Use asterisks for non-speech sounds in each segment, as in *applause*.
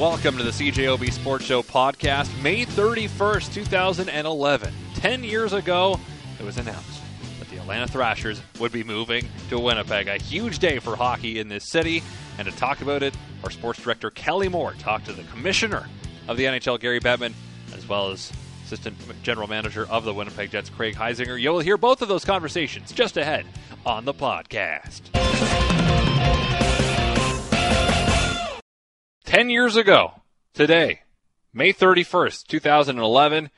welcome to the CJOB Sports Show podcast. May 31st, 2011. Ten years ago, it was announced that the Atlanta Thrashers would be moving to Winnipeg. A huge day for hockey in this city. And to talk about it, our sports director Kelly Moore talked to the commissioner of the NHL, Gary Bettman, as well as assistant general manager of the Winnipeg Jets, Craig Heisinger. You'll hear both of those conversations just ahead on the podcast. Ten years ago, today, May 31st, 2011,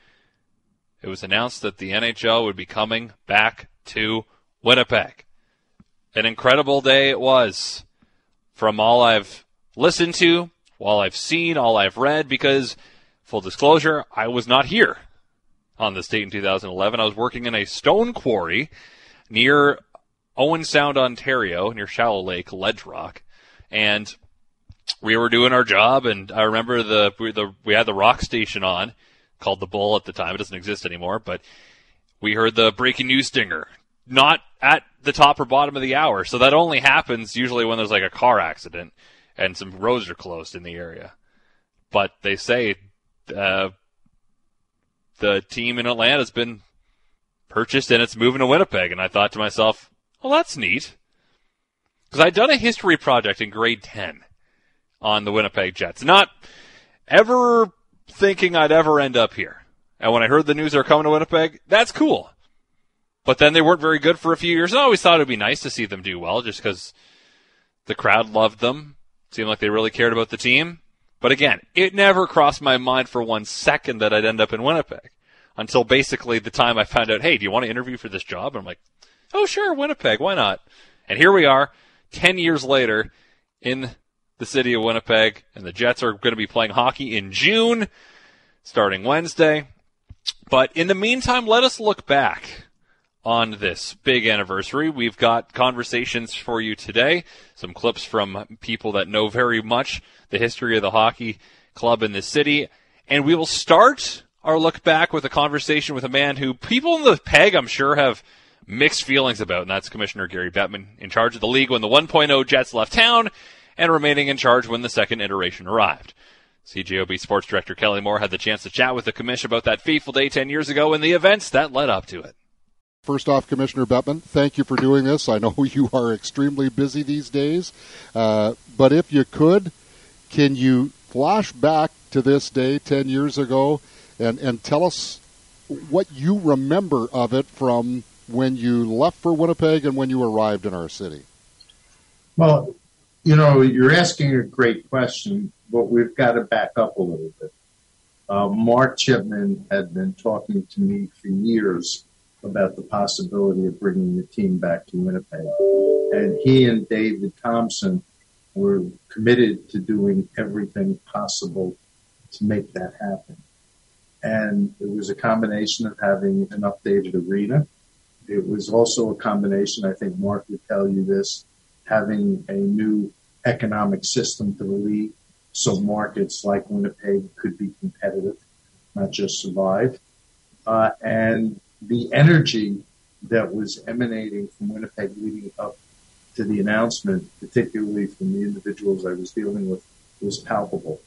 it was announced that the NHL would be coming back to Winnipeg. An incredible day it was from all I've listened to, all I've seen, all I've read, because, full disclosure, I was not here on this date in 2011. I was working in a stone quarry near Owen Sound, Ontario, near Shallow Lake, Ledge Rock. And we were doing our job, and I remember the we, the we had the rock station on, called the Bull at the time. It doesn't exist anymore, but we heard the breaking news stinger, not at the top or bottom of the hour. So that only happens usually when there's like a car accident and some roads are closed in the area. But they say uh, the team in Atlanta has been purchased and it's moving to Winnipeg, and I thought to myself, well, that's neat. Because I'd done a history project in grade 10 on the Winnipeg Jets. Not ever thinking I'd ever end up here. And when I heard the news they're coming to Winnipeg, that's cool. But then they weren't very good for a few years. I always thought it'd be nice to see them do well just because the crowd loved them. Seemed like they really cared about the team. But again, it never crossed my mind for one second that I'd end up in Winnipeg until basically the time I found out, hey, do you want to interview for this job? And I'm like, oh, sure, Winnipeg, why not? And here we are, 10 years later, in the city of Winnipeg, and the Jets are going to be playing hockey in June, starting Wednesday. But in the meantime, let us look back on this big anniversary. We've got conversations for you today, some clips from people that know very much the history of the hockey club in the city, and we will start our look back with a conversation with a man who people in the peg, I'm sure, have mixed feelings about, and that's Commissioner Gary Bettman, in charge of the league when the 1.0 Jets left town and remaining in charge when the second iteration arrived. CJOB Sports Director Kelly Moore had the chance to chat with the commission about that fateful day 10 years ago and the events that led up to it. First off, Commissioner Bettman, thank you for doing this. I know *laughs* you are extremely busy these days, uh, but if you could, can you flash back to this day 10 years ago and, and tell us what you remember of it from when you left for Winnipeg and when you arrived in our city? Well, you know, you're asking a great question, but we've got to back up a little bit. Uh, Mark Chipman had been talking to me for years about the possibility of bringing the team back to Winnipeg. And he and David Thomson were committed to doing everything possible to make that happen. And it was a combination of having an updated arena. It was also a combination, I think Mark would tell you this, having a new economic system to the league so markets like Winnipeg could be competitive, not just survive. Uh, and the energy that was emanating from Winnipeg leading up to the announcement, particularly from the individuals I was dealing with, was palpable.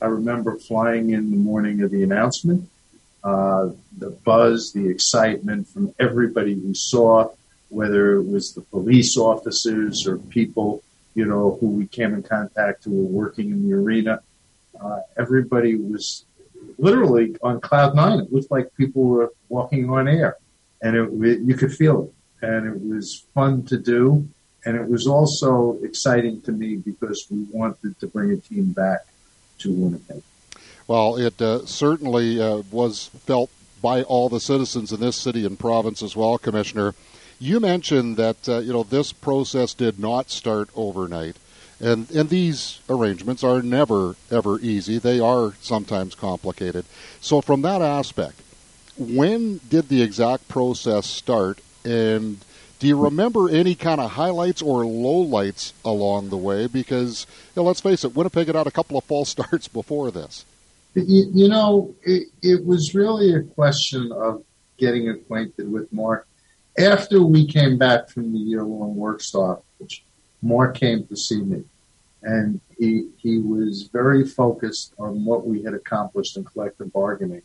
I remember flying in the morning of the announcement, uh, the buzz, the excitement from everybody we saw, whether it was the police officers or people, you know, who we came in contact who were working in the arena. Uh, everybody was literally on cloud nine. It looked like people were walking on air, and it, you could feel it. And it was fun to do, and it was also exciting to me because we wanted to bring a team back to Winnipeg. Well, it uh, certainly uh, was felt by all the citizens in this city and province as well, Commissioner. You mentioned that uh, you know this process did not start overnight, and and these arrangements are never ever easy. They are sometimes complicated. So from that aspect, when did the exact process start, and do you remember any kind of highlights or lowlights along the way? Because you know, let's face it, Winnipeg had had a couple of false *laughs* starts before this. You, you know, it, it was really a question of getting acquainted with Mark after we came back from the year long work stoppage, Mark came to see me. and he he was very focused on what we had accomplished in collective bargaining.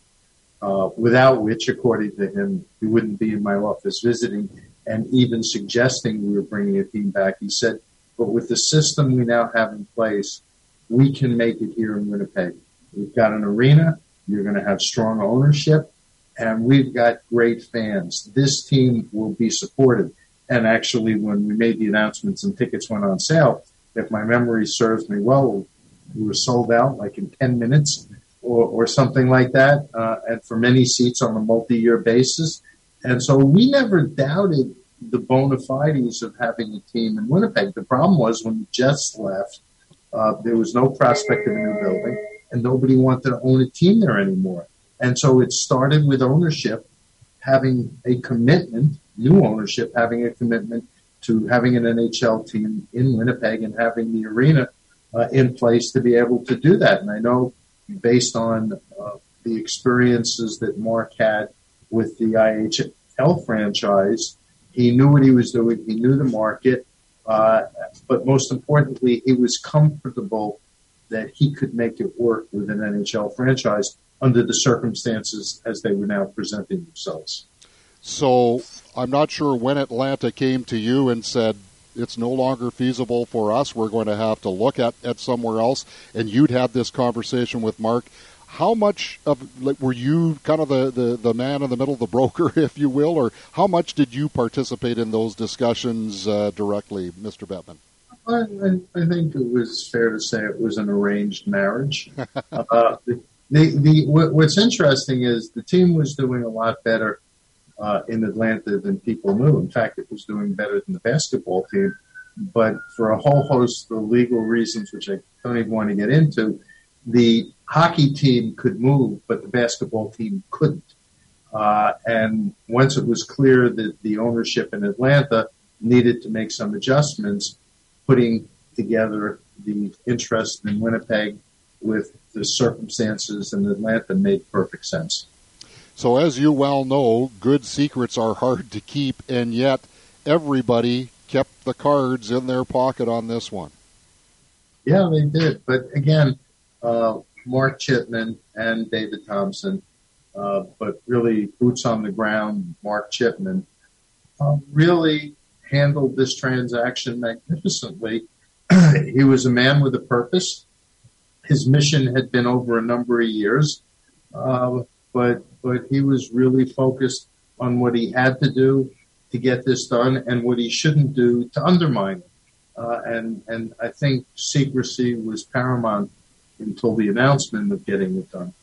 Uh, without which, according to him, he wouldn't be in my office visiting and even suggesting we were bringing a team back. He said, "But with the system we now have in place, we can make it here in Winnipeg. We've got an arena. You're going to have strong ownership." And we've got great fans. This team will be supported. And actually, when we made the announcements and tickets went on sale, if my memory serves me well, we were sold out like in 10 minutes or, or something like that, uh, and for many seats on a multi-year basis. And so we never doubted the bona fides of having a team in Winnipeg. The problem was when the Jets left, uh, there was no prospect of a new building, and nobody wanted to own a team there anymore. And so it started with ownership having a commitment, new ownership having a commitment to having an NHL team in Winnipeg and having the arena uh, in place to be able to do that. And I know based on uh, the experiences that Mark had with the IHL franchise, he knew what he was doing. He knew the market. Uh, but most importantly, he was comfortable that he could make it work with an NHL franchise under the circumstances as they were now presenting themselves. So I'm not sure when Atlanta came to you and said, it's no longer feasible for us. We're going to have to look at, at somewhere else. And you'd had this conversation with Mark. How much of like, were you kind of the, the, the man in the middle, the broker, *laughs* if you will, or how much did you participate in those discussions uh, directly, Mr. Bettman? I, I, think it was fair to say it was an arranged marriage. *laughs* uh, the, the, what's interesting is the team was doing a lot better uh, in Atlanta than people knew. In fact, it was doing better than the basketball team. But for a whole host of legal reasons, which I don't even want to get into, the hockey team could move, but the basketball team couldn't. Uh, and once it was clear that the ownership in Atlanta needed to make some adjustments, putting together the interest in Winnipeg with the circumstances in Atlanta made perfect sense. So, as you well know, good secrets are hard to keep, and yet everybody kept the cards in their pocket on this one. Yeah, they did. But again, uh, Mark Chipman and David Thomson, uh, but really boots on the ground, Mark Chipman, uh, really handled this transaction magnificently. *clears throat* he was a man with a purpose his mission had been over a number of years, uh, but but he was really focused on what he had to do to get this done and what he shouldn't do to undermine it. Uh, and and I think secrecy was paramount until the announcement of getting it done.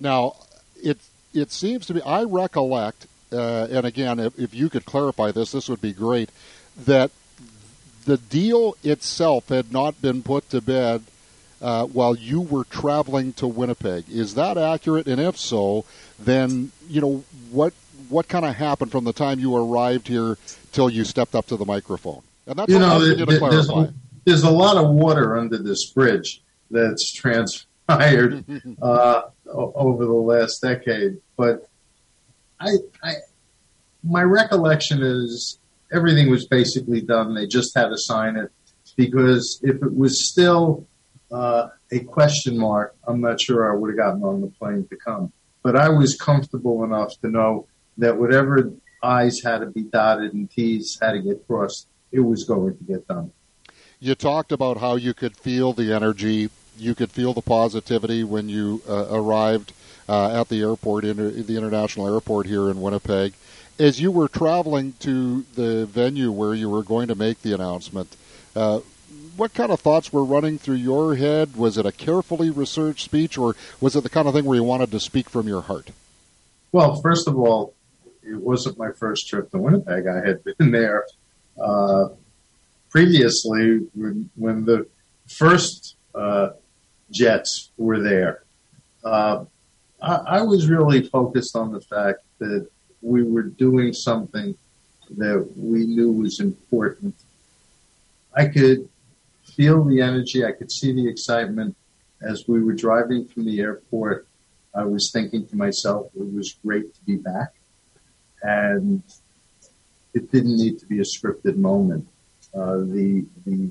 Now, it it seems to be. I recollect, uh, and again, if, if you could clarify this, this would be great. That the deal itself had not been put to bed uh, while you were traveling to Winnipeg. Is that accurate? And if so, then you know what what kind of happened from the time you arrived here till you stepped up to the microphone. And that's you know, the, you the, there's, a, there's, a lot of water under this bridge that's *laughs* transpired uh, over the last decade, but I, I my recollection is everything was basically done. They just had to sign it because if it was still uh, a question mark, I'm not sure I would have gotten on the plane to come. But I was comfortable enough to know that whatever I's had to be dotted and T's had to get crossed, it was going to get done. You talked about how you could feel the energy, you could feel the positivity when you uh, arrived uh, at the airport, in the international airport here in Winnipeg. As you were traveling to the venue where you were going to make the announcement, uh, what kind of thoughts were running through your head? Was it a carefully researched speech, or was it the kind of thing where you wanted to speak from your heart? Well, first of all, it wasn't my first trip to Winnipeg. I had been there uh, previously when, when, the first uh, Jets were there. Uh, I, I was really focused on the fact that we were doing something that we knew was important. I could feel the energy. I could see the excitement as we were driving from the airport. I was thinking to myself, it was great to be back. And it didn't need to be a scripted moment. Uh, the, the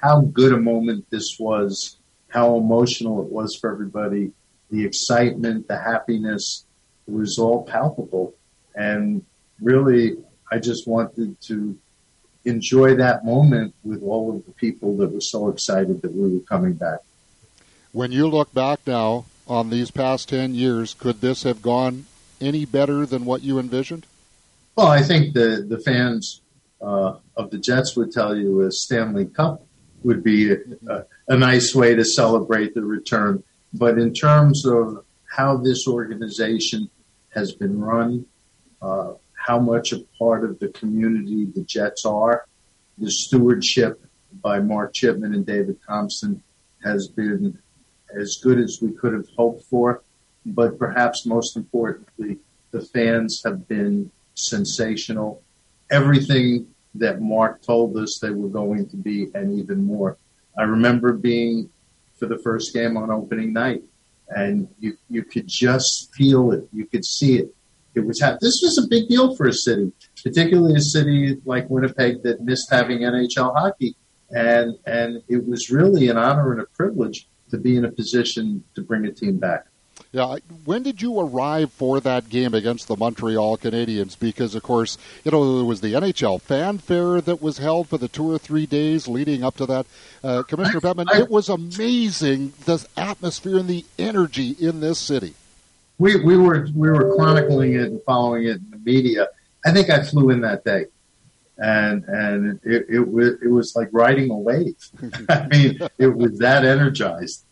how good a moment this was, how emotional it was for everybody, the excitement, the happiness, was all palpable. And really, I just wanted to enjoy that moment with all of the people that were so excited that we were coming back. When you look back now on these past 10 years, could this have gone any better than what you envisioned? Well, I think the, the fans uh, of the Jets would tell you a Stanley Cup would be a, a, a nice way to celebrate the return. But in terms of how this organization has been run, uh, how much a part of the community the Jets are. The stewardship by Mark Chipman and David Thomson has been as good as we could have hoped for. But perhaps most importantly, the fans have been sensational. Everything that Mark told us they were going to be, and even more. I remember being for the first game on opening night, and you you could just feel it, you could see it it was ha- this was a big deal for a city, particularly a city like Winnipeg that missed having NHL hockey, and and it was really an honor and a privilege to be in a position to bring a team back. Yeah, when did you arrive for that game against the Montreal Canadiens? Because of course, you know there was the NHL fanfare that was held for the two or three days leading up to that. Uh, Commissioner Bettman, it was amazing the atmosphere and the energy in this city we, we were we were chronicling it and following it in the media. I think I flew in that day, and and it it was it was like riding a wave. *laughs* I mean, it was that energized.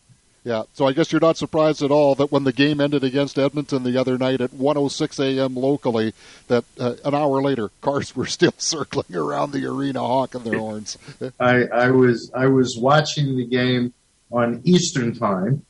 Yeah, so I guess you're not surprised at all that when the game ended against Edmonton the other night at 1:06 a.m. locally, that uh, an hour later cars were still *laughs* circling around the arena honking their horns. *laughs* I, I was I was watching the game on Eastern time,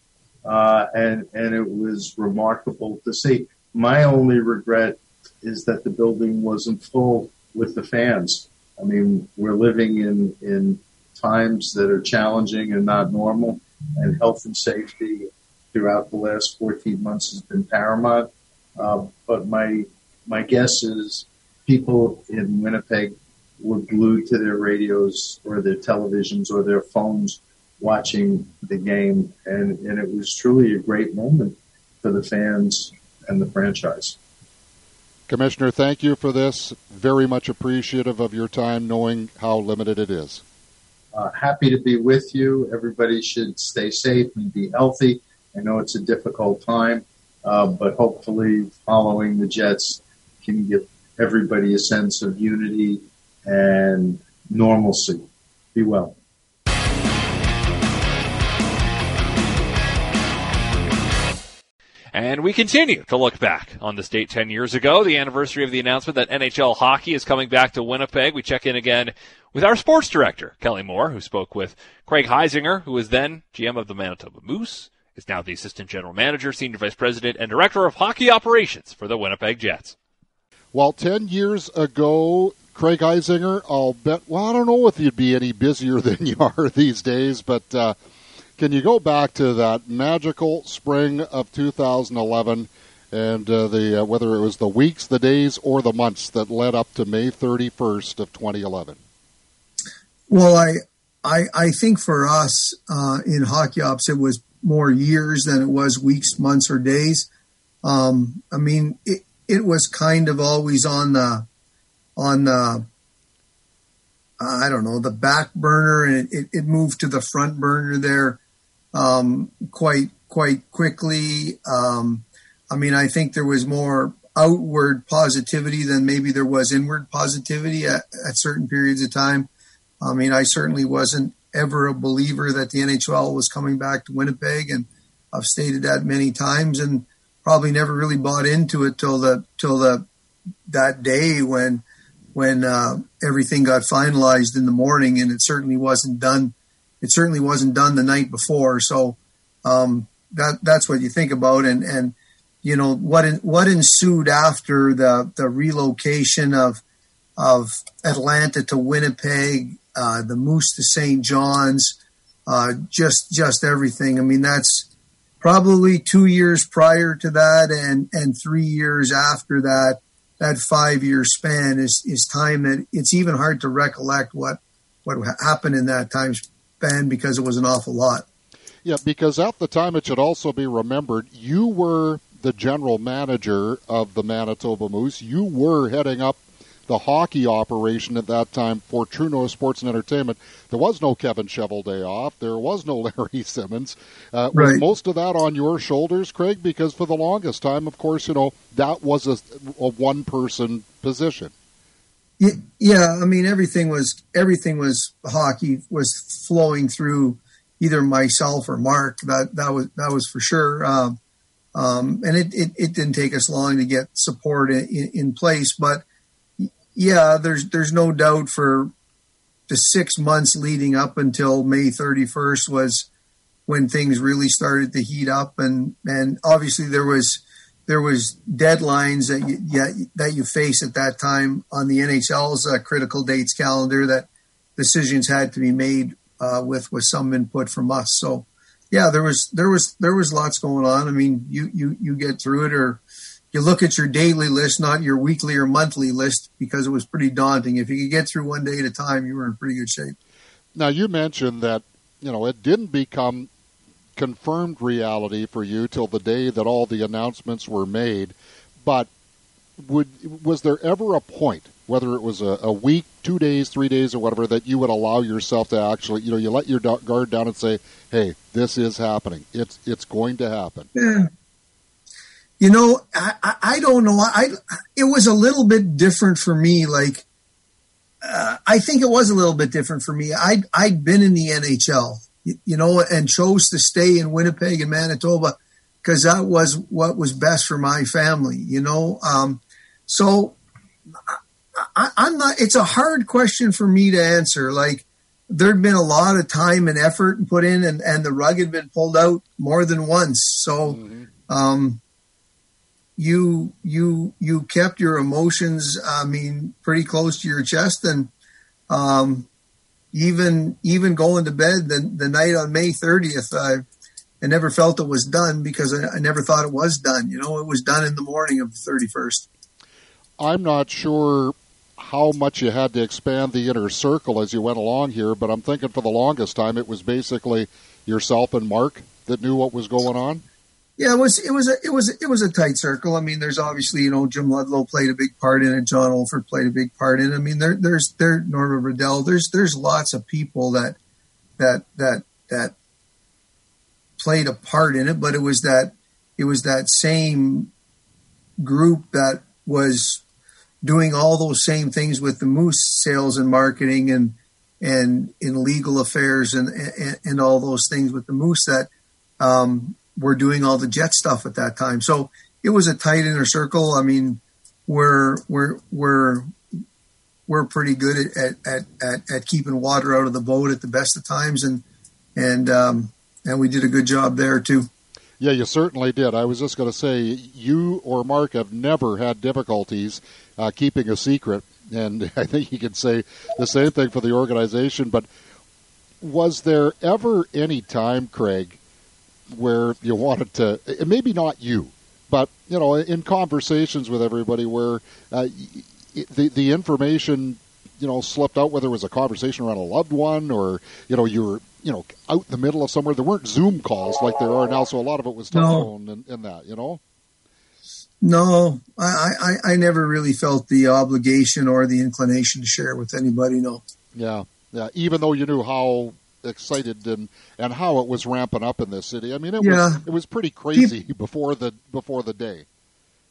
uh, and and it was remarkable to see. My only regret is that the building wasn't full with the fans. I mean, we're living in in times that are challenging and not normal, and health and safety throughout the last 14 months has been paramount. Uh, but my my guess is people in Winnipeg were glued to their radios or their televisions or their phones watching the game, and, and it was truly a great moment for the fans and the franchise. Commissioner, thank you for this. Very much appreciative of your time, knowing how limited it is. Uh, happy to be with you. Everybody should stay safe and be healthy. I know it's a difficult time, uh, but hopefully, following the Jets can give everybody a sense of unity and normalcy. Be well. And we continue to look back on this date 10 years ago, the anniversary of the announcement that NHL hockey is coming back to Winnipeg. We check in again with our sports director, Kelly Moore, who spoke with Craig Heisinger, who was then GM of the Manitoba Moose, is now the assistant general manager, senior vice president, and director of hockey operations for the Winnipeg Jets. Well, 10 years ago, Craig Heisinger, I'll bet, well, I don't know if you'd be any busier *laughs* than you are these days, but, uh, can you go back to that magical spring of 2011 and uh, the uh, whether it was the weeks, the days, or the months that led up to May 31st of 2011? Well, I I, I think for us uh, in hockey ops, it was more years than it was weeks, months, or days. Um, I mean, it it was kind of always on the on the I don't know the back burner, and it, it moved to the front burner there um, quite quite quickly. Um, I mean, I think there was more outward positivity than maybe there was inward positivity at, at certain periods of time. I mean, I certainly wasn't ever a believer that the NHL was coming back to Winnipeg, and I've stated that many times, and probably never really bought into it till the till the that day when when uh, everything got finalized in the morning, and it certainly wasn't done it certainly wasn't done the night before. So um, that that's what you think about, and and you know what in, what ensued after the the relocation of of Atlanta to Winnipeg, uh, the Moose to St. John's, uh, just just everything. I mean, that's probably two years prior to that, and and three years after that. That five year span is is time that it's even hard to recollect what what happened in that time disband because it was an awful lot. Yeah, because at the time it should also be remembered you were the general manager of the Manitoba Moose. You were heading up the hockey operation at that time for True North Sports and Entertainment. There was no Kevin Day Cheveldayoff. There was no *laughs* Larry Simmons. Uh, Right. Was most of that on your shoulders, Craig? Because for the longest time, of course, you know, that was a, a one person position. Yeah, I mean everything was everything was hockey was flowing through either myself or Mark. That that was that was for sure. Um, um, and it, it, it didn't take us long to get support in, in, in place. But yeah, there's there's no doubt for the six months leading up until May 31st was when things really started to heat up, and and obviously there was there was deadlines that you yeah, that you face at that time on the NHL's uh, critical dates calendar that decisions had to be made uh, with with some input from us. So yeah, there was there was there was lots going on. I mean, you you you get through it or you look at your daily list, not your weekly or monthly list, because it was pretty daunting. If you could get through one day at a time, you were in pretty good shape. Now, you mentioned that, you know, it didn't become confirmed reality for you till the day that all the announcements were made. But would was there ever a point, whether it was a, a week, two days, three days, or whatever, that you would allow yourself to actually, you know, you let your guard down and say, "Hey, this is happening. It's it's going to happen." Yeah. You know, I, I, don't know. I it was a little bit different for me. Like, uh, I think it was a little bit different for me. I I'd been in the NHL, you, you know, and chose to stay in Winnipeg and Manitoba because that was what was best for my family. You know, um, so I, I'm not. It's a hard question for me to answer. Like, there'd been a lot of time and effort put in, and and the rug had been pulled out more than once. So. Um, you you you kept your emotions i mean pretty close to your chest and um even even going to bed the, the night on may 30th i i never felt it was done because I, I never thought it was done you know it was done in the morning of the 31st I'm not sure how much you had to expand the inner circle as you went along here, but I'm thinking for the longest time it was basically yourself and Mark that knew what was going on. Yeah it was it was a it was it was a tight circle. I mean there's obviously you know jim ludlow played a big part in it. John Olfert played a big part in it. I mean there there's there Norva Riddell there's there's lots of people that that that that played a part in it but it was that it was that same group that was doing all those same things with the moose sales and marketing and and in legal affairs and and, and all those things with the moose that um, were doing all the jet stuff at that time. So it was a tight inner circle. I mean, we're we're we're we're pretty good at at, at, at keeping water out of the boat at the best of times, and and um, and we did a good job there too. Yeah, you certainly did. I was just going to say, you or Mark have never had difficulties uh, keeping a secret, and *laughs* I think you can say the same thing for the organization. But was there ever any time, Craig, where you wanted to, maybe not you, but you know, in conversations with everybody, where uh, the the information you know slipped out, whether it was a conversation around a loved one or you know you were you know out in the middle of somewhere. There weren't Zoom calls like there are now, so a lot of it was No. telephone and, and that. You know. No, I, I I never really felt the obligation or the inclination to share it with anybody. No. Yeah, yeah. Even though you knew how excited and and how it was ramping up in this city. I mean, it was it was pretty crazy before the before the day.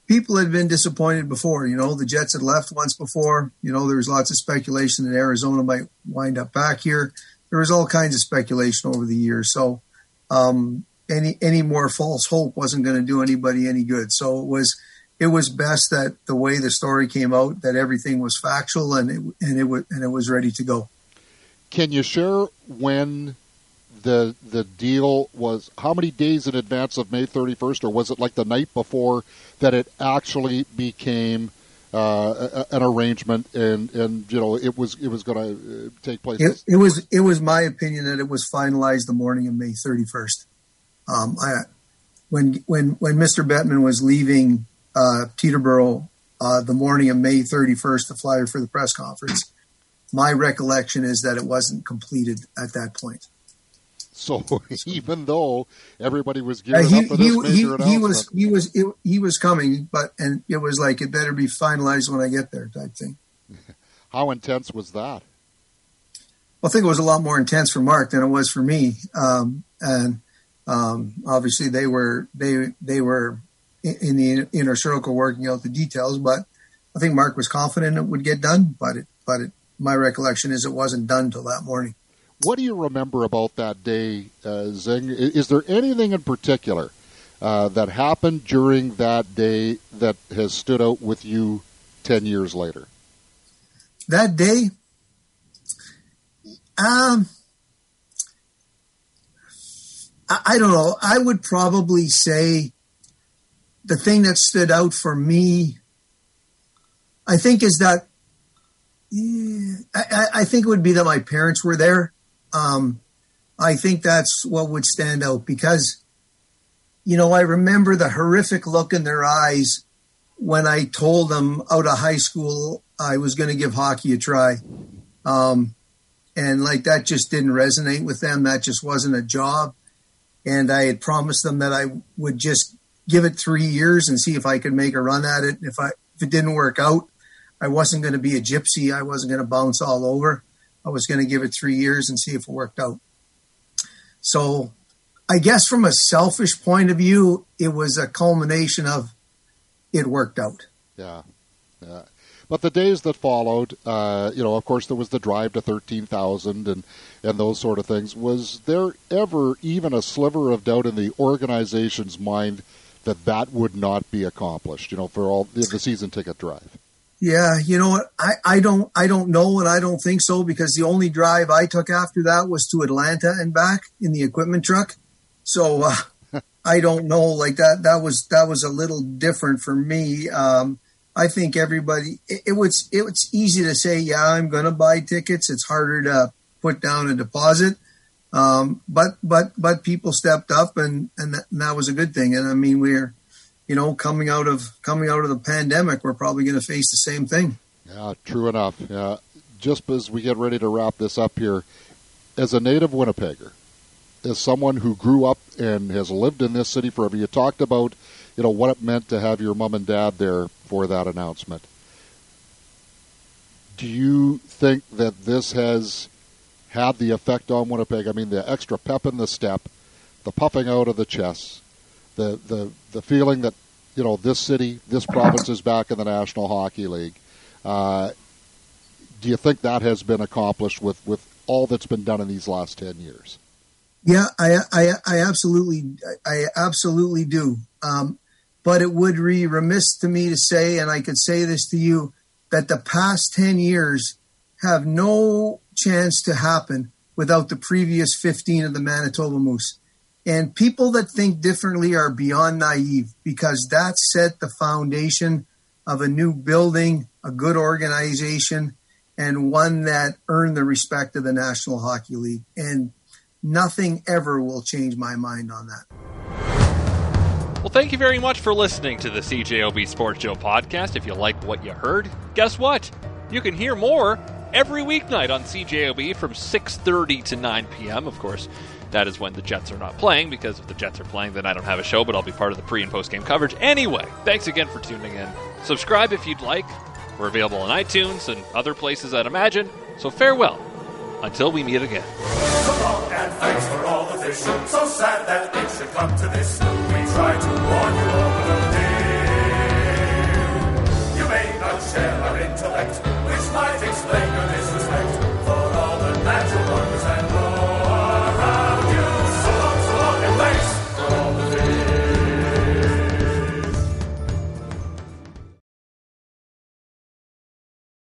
people had been disappointed before. You know, the Jets had left once before. You know, there was lots of speculation that Arizona might wind up back here. There was all kinds of speculation over the years. So, um, any any more false hope wasn't going to do anybody any good. So it was it was best that the way the story came out that everything was factual and it and it was and it was ready to go. Can you share when the the deal was? How many days in advance of May thirty first, or was it like the night before that it actually became uh, an arrangement and and you know it was it was going to take place? It, it was it was my opinion that it was finalized the morning of May 31st. Um, I, when when when Mr. Bettman was leaving uh, Teterboro uh, the morning of May 31st to fly for the press conference, my recollection is that it wasn't completed at that point. So *laughs* even though everybody was gearing Uh, he, up for this he, major he, he was he was it, he was coming, but and it was like it better be finalized when I get there type thing. *laughs* how intense was that? Well, I think it was a lot more intense for Mark than it was for me, um, and um, obviously they were they they were in in the inner circle working out the details. But I think Mark was confident it would get done, but it but it, my recollection is it wasn't done till that morning. What do you remember about that day, uh, Zing? Is there anything in particular uh, that happened during that day that has stood out with you ten years later? that day um I, I don't know i would probably say the thing that stood out for me i think is that yeah, I, I- think it would be that my parents were there um i think that's what would stand out because you know i remember the horrific look in their eyes when I told them out of high school I was going to give hockey a try. Um, and like that just didn't resonate with them. That just wasn't a job. And I had promised them that I would just give it three years and see if I could make a run at it. If I if it didn't work out, I wasn't going to be a gypsy. I wasn't going to bounce all over. I was going to give it three years and see if it worked out. So I guess from a selfish point of view, it was a culmination of it worked out. Yeah, yeah. But the days that followed, uh, you know, of course, there was the drive to thirteen thousand and and those sort of things. Was there ever even a sliver of doubt in the organization's mind that that would not be accomplished? You know, for all the, the season ticket drive. Yeah, you know what? I, I don't I don't know and I don't think so because the only drive I took after that was to Atlanta and back in the equipment truck. So uh, *laughs* I don't know. Like that that was that was a little different for me. Um, I think everybody it, it was it was easy to say yeah I'm going to buy tickets. It's harder to put down a deposit. Um, but but but people stepped up and and that, and that was a good thing. And I mean we're you know coming out of coming out of the pandemic we're probably going to face the same thing. Yeah, true enough. Yeah. Just as we get ready to wrap this up here, as a native Winnipegger, as someone who grew up and has lived in this city forever, you talked about, you know, what it meant to have your mom and dad there for that announcement. Do you think that this has had the effect on Winnipeg? I mean, the extra pep in the step, the puffing out of the chest, the the the feeling that you know this city, this province is back in the National Hockey League. Uh, do you think that has been accomplished with, with all that's been done in these last ten years? Yeah, I, I, I absolutely, I absolutely do. Um, but it would be remiss to me to say, and I could say this to you, that the past 10 years have no chance to happen without the previous 15 of the Manitoba Moose. And people that think differently are beyond naive because that set the foundation of a new building, a good organization, and one that earned the respect of the National Hockey League. And nothing ever will change my mind on that. Well, thank you very much for listening to the CJOB Sports Show podcast. If you like what you heard, guess what? You can hear more every weeknight on CJOB from 6:30 to 9 p.m. Of course, that is when the Jets are not playing, because if the Jets are playing, then I don't have a show, but I'll be part of the pre and post game coverage. Anyway, thanks again for tuning in. Subscribe if you'd like. We're available on iTunes and other places, I'd imagine. So farewell until we meet again. So long and thanks for all the. So sad that it should come to this. We try to warn you over the. You may not share our intellect, which might explain your